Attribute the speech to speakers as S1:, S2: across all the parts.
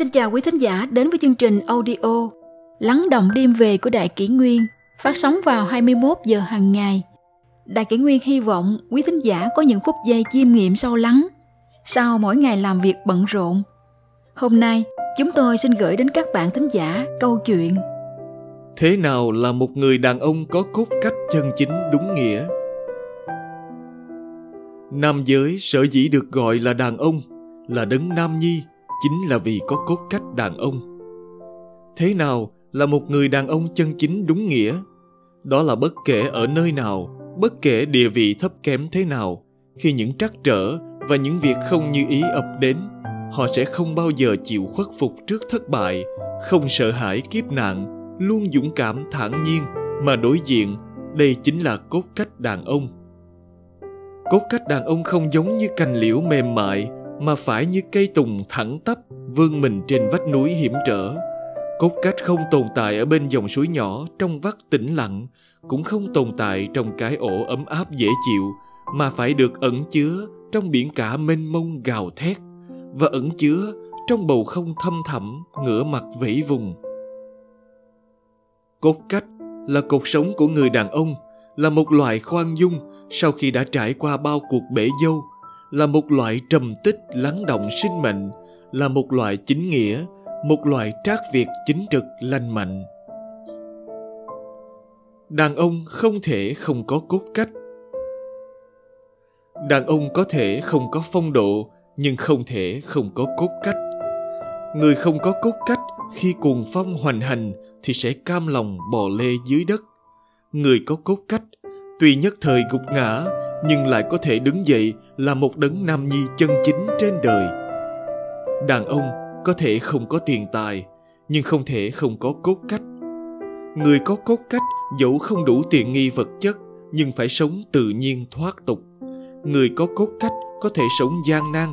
S1: Xin chào quý thính giả đến với chương trình audio Lắng động đêm về của Đại Kỷ Nguyên phát sóng vào 21 giờ hàng ngày. Đại Kỷ Nguyên hy vọng quý thính giả có những phút giây chiêm nghiệm sâu lắng sau mỗi ngày làm việc bận rộn. Hôm nay, chúng tôi xin gửi đến các bạn thính giả câu chuyện
S2: Thế nào là một người đàn ông có cốt cách chân chính đúng nghĩa? Nam giới sở dĩ được gọi là đàn ông, là đấng nam nhi, chính là vì có cốt cách đàn ông. Thế nào là một người đàn ông chân chính đúng nghĩa? Đó là bất kể ở nơi nào, bất kể địa vị thấp kém thế nào, khi những trắc trở và những việc không như ý ập đến, họ sẽ không bao giờ chịu khuất phục trước thất bại, không sợ hãi kiếp nạn, luôn dũng cảm thản nhiên mà đối diện. Đây chính là cốt cách đàn ông. Cốt cách đàn ông không giống như cành liễu mềm mại mà phải như cây tùng thẳng tắp vươn mình trên vách núi hiểm trở. Cốt cách không tồn tại ở bên dòng suối nhỏ trong vắt tĩnh lặng, cũng không tồn tại trong cái ổ ấm áp dễ chịu, mà phải được ẩn chứa trong biển cả mênh mông gào thét và ẩn chứa trong bầu không thâm thẳm ngửa mặt vẫy vùng. Cốt cách là cuộc sống của người đàn ông, là một loại khoan dung sau khi đã trải qua bao cuộc bể dâu, là một loại trầm tích lắng động sinh mệnh, là một loại chính nghĩa, một loại trác việt chính trực lành mạnh. Đàn ông không thể không có cốt cách. Đàn ông có thể không có phong độ, nhưng không thể không có cốt cách. Người không có cốt cách khi cuồng phong hoành hành thì sẽ cam lòng bò lê dưới đất. Người có cốt cách, tuy nhất thời gục ngã nhưng lại có thể đứng dậy là một đấng nam nhi chân chính trên đời. Đàn ông có thể không có tiền tài, nhưng không thể không có cốt cách. Người có cốt cách dẫu không đủ tiện nghi vật chất, nhưng phải sống tự nhiên thoát tục. Người có cốt cách có thể sống gian nan,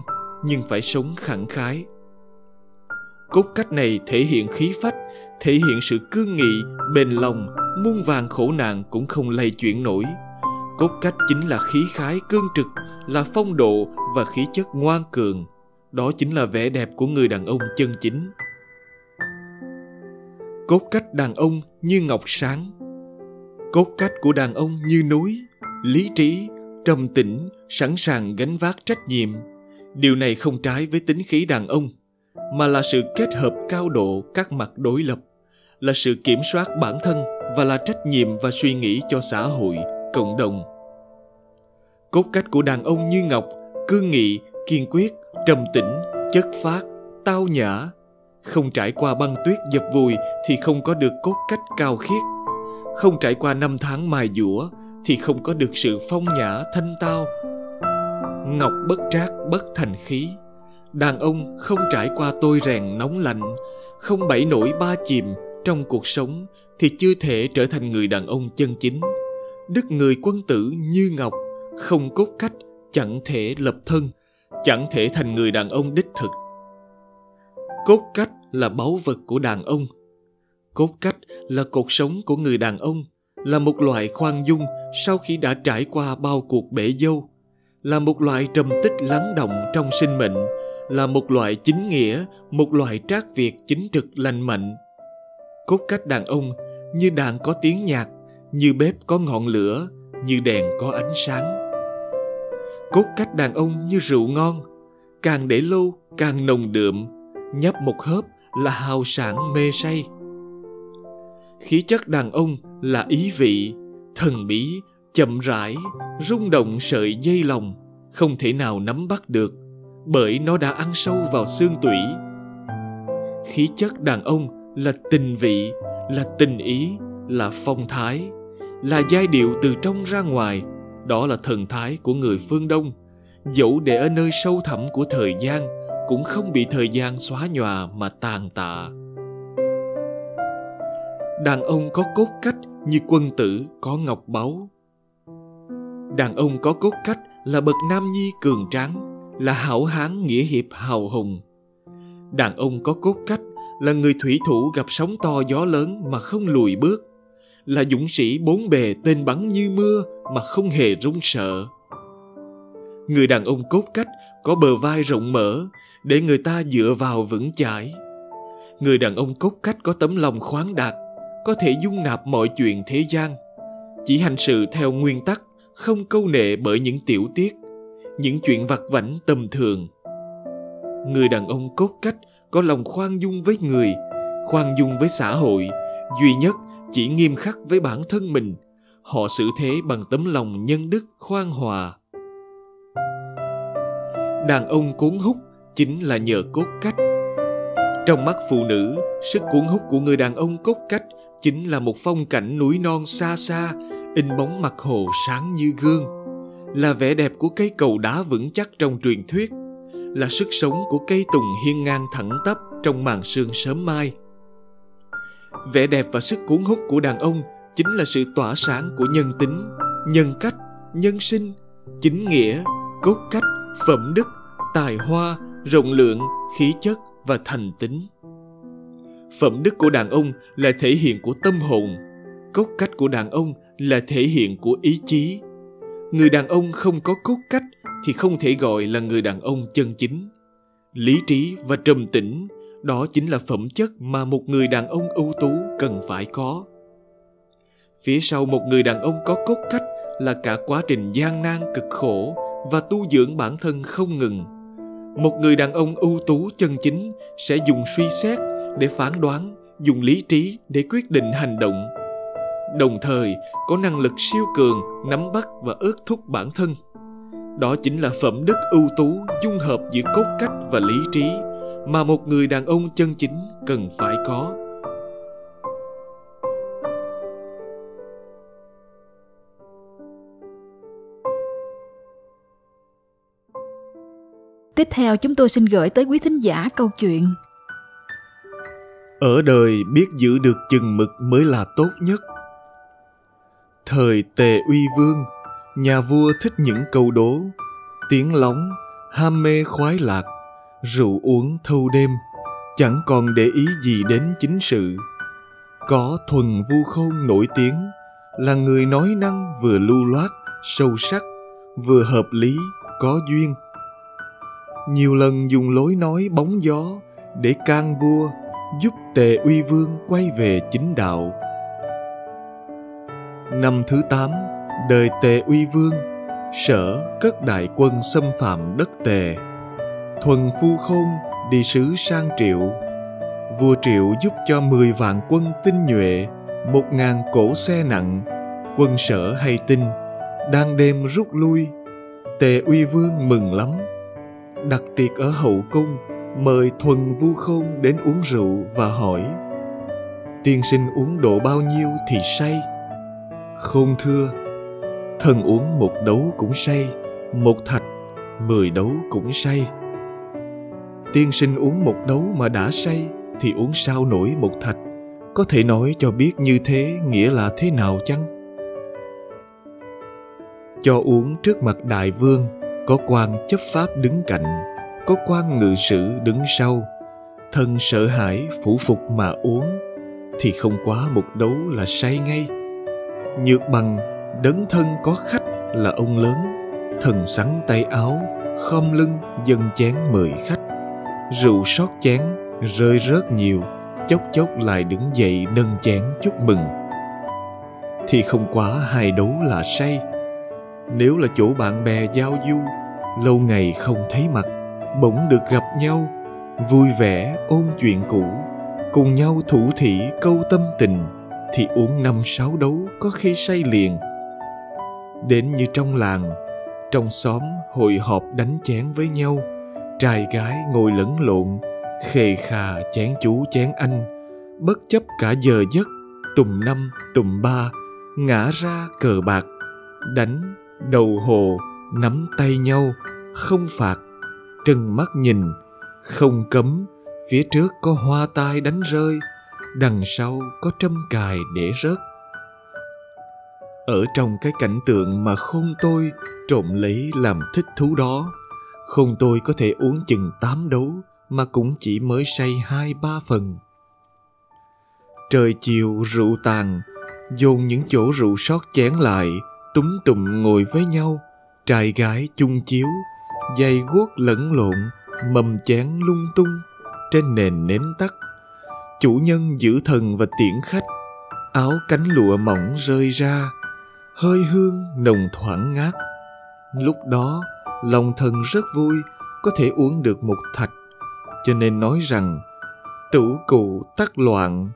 S2: nhưng phải sống khẳng khái. Cốt cách này thể hiện khí phách, thể hiện sự cương nghị, bền lòng, muôn vàng khổ nạn cũng không lay chuyển nổi. Cốt cách chính là khí khái cương trực, là phong độ và khí chất ngoan cường. Đó chính là vẻ đẹp của người đàn ông chân chính. Cốt cách đàn ông như ngọc sáng. Cốt cách của đàn ông như núi, lý trí, trầm tĩnh, sẵn sàng gánh vác trách nhiệm. Điều này không trái với tính khí đàn ông, mà là sự kết hợp cao độ các mặt đối lập, là sự kiểm soát bản thân và là trách nhiệm và suy nghĩ cho xã hội, cộng đồng. Cốt cách của đàn ông như ngọc, cương nghị, kiên quyết, trầm tĩnh, chất phát, tao nhã. Không trải qua băng tuyết dập vùi thì không có được cốt cách cao khiết. Không trải qua năm tháng mài dũa thì không có được sự phong nhã thanh tao. Ngọc bất trác bất thành khí. Đàn ông không trải qua tôi rèn nóng lạnh, không bảy nổi ba chìm trong cuộc sống thì chưa thể trở thành người đàn ông chân chính. Đức người quân tử như ngọc, không cốt cách, chẳng thể lập thân, chẳng thể thành người đàn ông đích thực. Cốt cách là báu vật của đàn ông. Cốt cách là cuộc sống của người đàn ông, là một loại khoan dung sau khi đã trải qua bao cuộc bể dâu, là một loại trầm tích lắng động trong sinh mệnh, là một loại chính nghĩa, một loại trác việt chính trực lành mạnh. Cốt cách đàn ông như đàn có tiếng nhạc, như bếp có ngọn lửa, như đèn có ánh sáng. Cốt cách đàn ông như rượu ngon, càng để lâu càng nồng đượm, nhấp một hớp là hào sảng mê say. Khí chất đàn ông là ý vị, thần bí, chậm rãi, rung động sợi dây lòng, không thể nào nắm bắt được, bởi nó đã ăn sâu vào xương tủy. Khí chất đàn ông là tình vị, là tình ý, là phong thái, là giai điệu từ trong ra ngoài, đó là thần thái của người phương Đông, dẫu để ở nơi sâu thẳm của thời gian cũng không bị thời gian xóa nhòa mà tàn tạ. Đàn ông có cốt cách như quân tử có ngọc báu. Đàn ông có cốt cách là bậc nam nhi cường tráng, là hảo hán nghĩa hiệp hào hùng. Đàn ông có cốt cách là người thủy thủ gặp sóng to gió lớn mà không lùi bước, là dũng sĩ bốn bề tên bắn như mưa mà không hề run sợ. Người đàn ông cốt cách có bờ vai rộng mở để người ta dựa vào vững chãi, Người đàn ông cốt cách có tấm lòng khoáng đạt, có thể dung nạp mọi chuyện thế gian. Chỉ hành sự theo nguyên tắc, không câu nệ bởi những tiểu tiết, những chuyện vặt vảnh tầm thường. Người đàn ông cốt cách có lòng khoan dung với người, khoan dung với xã hội, duy nhất chỉ nghiêm khắc với bản thân mình. Họ xử thế bằng tấm lòng nhân đức khoan hòa. Đàn ông cuốn hút chính là nhờ cốt cách. Trong mắt phụ nữ, sức cuốn hút của người đàn ông cốt cách chính là một phong cảnh núi non xa xa, in bóng mặt hồ sáng như gương, là vẻ đẹp của cây cầu đá vững chắc trong truyền thuyết, là sức sống của cây tùng hiên ngang thẳng tắp trong màn sương sớm mai. Vẻ đẹp và sức cuốn hút của đàn ông chính là sự tỏa sáng của nhân tính, nhân cách, nhân sinh, chính nghĩa, cốt cách, phẩm đức, tài hoa, rộng lượng, khí chất và thành tính. Phẩm đức của đàn ông là thể hiện của tâm hồn, cốt cách của đàn ông là thể hiện của ý chí. Người đàn ông không có cốt cách thì không thể gọi là người đàn ông chân chính. Lý trí và trầm tĩnh, đó chính là phẩm chất mà một người đàn ông ưu tú cần phải có. Phía sau một người đàn ông có cốt cách là cả quá trình gian nan cực khổ và tu dưỡng bản thân không ngừng. Một người đàn ông ưu tú chân chính sẽ dùng suy xét để phán đoán, dùng lý trí để quyết định hành động. Đồng thời có năng lực siêu cường nắm bắt và ước thúc bản thân. Đó chính là phẩm đức ưu tú dung hợp giữa cốt cách và lý trí mà một người đàn ông chân chính cần phải có.
S1: Tiếp theo chúng tôi xin gửi tới quý thính giả câu chuyện
S2: Ở đời biết giữ được chừng mực mới là tốt nhất. Thời Tề Uy Vương, nhà vua thích những câu đố, tiếng lóng, ham mê khoái lạc, rượu uống thâu đêm, chẳng còn để ý gì đến chính sự. Có thuần vu khôn nổi tiếng, là người nói năng vừa lưu loát, sâu sắc, vừa hợp lý, có duyên – nhiều lần dùng lối nói bóng gió để can vua giúp tề uy vương quay về chính đạo. Năm thứ tám đời tề uy vương sở cất đại quân xâm phạm đất tề thuần phu khôn đi sứ sang triệu. Vua triệu giúp cho mười vạn quân tinh nhuệ, một ngàn cổ xe nặng, quân sở hay tin đang đêm rút lui. Tề uy vương mừng lắm. Đặt tiệc ở hậu cung, mời thuần vu khôn đến uống rượu và hỏi, tiên sinh uống độ bao nhiêu thì say? Khôn thưa. Thần uống một đấu cũng say, một thạch, mười đấu cũng say tiên sinh uống một đấu mà đã say thì uống sao nổi một thạch. Có thể nói cho biết như thế nghĩa là thế nào chăng? Cho uống trước mặt đại vương, có quan chấp pháp đứng cạnh, có quan ngự sử đứng sau. Thân sợ hãi phủ phục mà uống thì không quá một đấu là say ngay. Nhược bằng, đấng thân có khách là ông lớn, thần sắn tay áo, khom lưng dâng chén mời khách rượu sót chén, rơi rớt nhiều, chốc chốc lại đứng dậy nâng chén chúc mừng. Thì không quá hai đấu là say. Nếu là chỗ bạn bè giao du, lâu ngày không thấy mặt, bỗng được gặp nhau, vui vẻ ôn chuyện cũ, cùng nhau thủ thỉ câu tâm tình, thì uống năm sáu đấu có khi say liền. Đến như trong làng, trong xóm hội họp đánh chén với nhau trai gái ngồi lẫn lộn, khề khà chén chú chén anh, bất chấp cả giờ giấc, tùm năm, tùm ba, ngã ra cờ bạc, đánh, đầu hồ, nắm tay nhau, không phạt, trừng mắt nhìn, không cấm, phía trước có hoa tai đánh rơi, đằng sau có trâm cài để rớt. Ở trong cái cảnh tượng mà khôn tôi trộm lấy làm thích thú đó khôn tôi có thể uống chừng tám đấu, mà cũng chỉ mới say hai, ba phần. Trời chiều rượu tàn, dồn những chỗ rượu sót chén lại, túm tụm ngồi với nhau, trai gái chung chiếu, giày guốc lẫn lộn mầm chén lung tung, trên nền nến tắt. Chủ nhân giữ thần và tiễn khách, áo cánh lụa mỏng rơi ra, hơi hương nồng thoảng ngát. Lúc đó lòng thần rất vui, có thể uống được một thạch. Cho nên nói rằng, tửu cụ tắc loạn,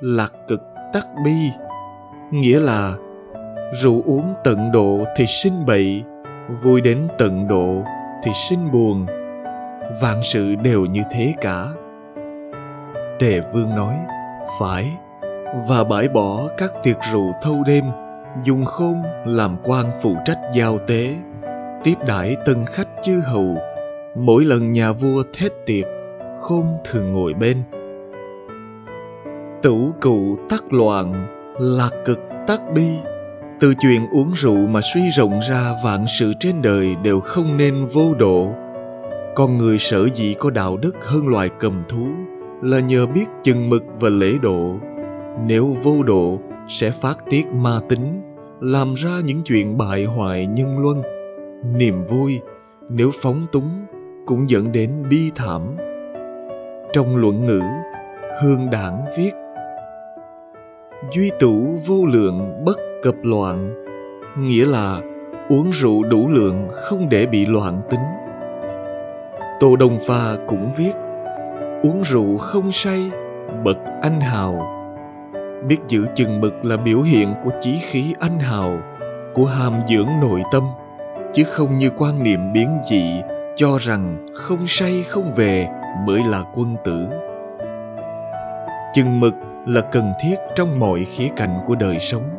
S2: lạc cực tắc bi. Nghĩa là, rượu uống tận độ thì sinh bậy, vui đến tận độ thì sinh buồn. Vạn sự đều như thế cả. Tề vương nói, phải, và bãi bỏ các tiệc rượu thâu đêm, dùng khôn làm quan phụ trách giao tế tiếp đãi tân khách chư hầu. Mỗi lần nhà vua thết tiệc khôn thường ngồi bên. Tửu cụ tắc loạn lạc cực tắc bi. Từ chuyện uống rượu mà suy rộng ra vạn sự trên đời đều không nên vô độ. Con người sở dĩ có đạo đức hơn loài cầm thú là nhờ biết chừng mực và lễ độ. Nếu vô độ, sẽ phát tiết ma tính, làm ra những chuyện bại hoại nhân luân niềm vui, nếu phóng túng cũng dẫn đến bi thảm. Trong luận ngữ, hương đảng viết, duy tủ vô lượng bất cập loạn, nghĩa là uống rượu đủ lượng không để bị loạn tính. Tô đông pha cũng viết, uống rượu không say, bậc anh hào. Biết giữ chừng mực là biểu hiện của chí khí anh hào, của hàm dưỡng nội tâm chứ không như quan niệm biến dị cho rằng không say không về mới là quân tử. Chừng mực là cần thiết trong mọi khía cạnh của đời sống,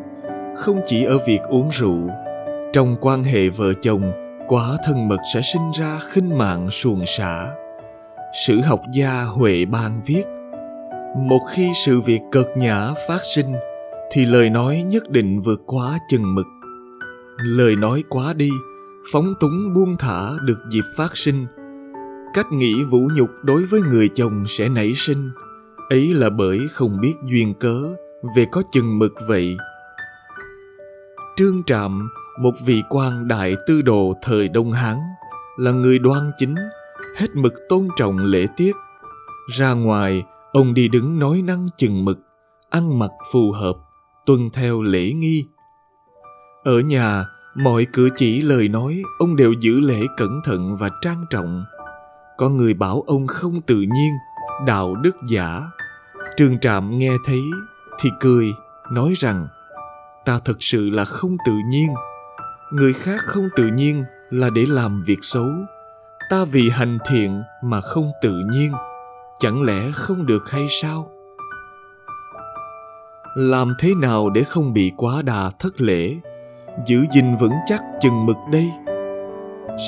S2: không chỉ ở việc uống rượu. Trong quan hệ vợ chồng, quá thân mật sẽ sinh ra khinh mạng xuồng xả. Sử học gia huệ ban viết, một khi sự việc cợt nhã phát sinh, thì lời nói nhất định vượt quá chừng mực. Lời nói quá đi phóng túng buông thả được dịp phát sinh. Cách nghĩ vũ nhục đối với người chồng sẽ nảy sinh. Ấy là bởi không biết duyên cớ về có chừng mực vậy. Trương trạm, một vị quan đại tư đồ thời đông hán, là người đoan chính, hết mực tôn trọng lễ tiết. Ra ngoài, ông đi đứng nói năng chừng mực, ăn mặc phù hợp, tuân theo lễ nghi. Ở nhà mọi cử chỉ, lời nói, ông đều giữ lễ cẩn thận và trang trọng. Có người bảo ông không tự nhiên, đạo đức giả. Trường trạm nghe thấy thì cười, nói rằng, ta thật sự là không tự nhiên. Người khác không tự nhiên là để làm việc xấu. Ta vì hành thiện mà không tự nhiên. Chẳng lẽ không được hay sao? Làm thế nào để không bị quá đà thất lễ? Giữ gìn vững chắc chừng mực đây.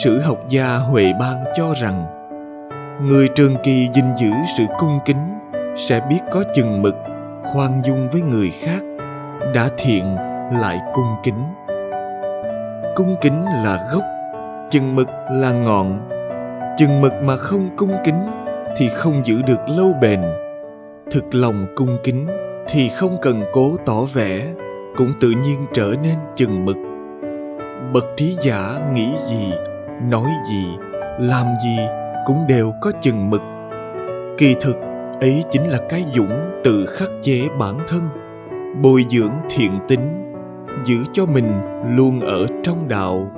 S2: Sử học gia huệ ban cho rằng, người trường kỳ gìn giữ sự cung kính sẽ biết có chừng mực khoan dung với người khác đã thiện lại cung kính. Cung kính là gốc, chừng mực là ngọn. Chừng mực mà không cung kính thì không giữ được lâu bền. Thực lòng cung kính thì không cần cố tỏ vẻ cũng tự nhiên trở nên chừng mực. Bậc trí giả nghĩ gì, nói gì, làm gì cũng đều có chừng mực. Kỳ thực, ấy chính là cái dũng tự khắc chế bản thân, bồi dưỡng thiện tính, giữ cho mình luôn ở trong đạo.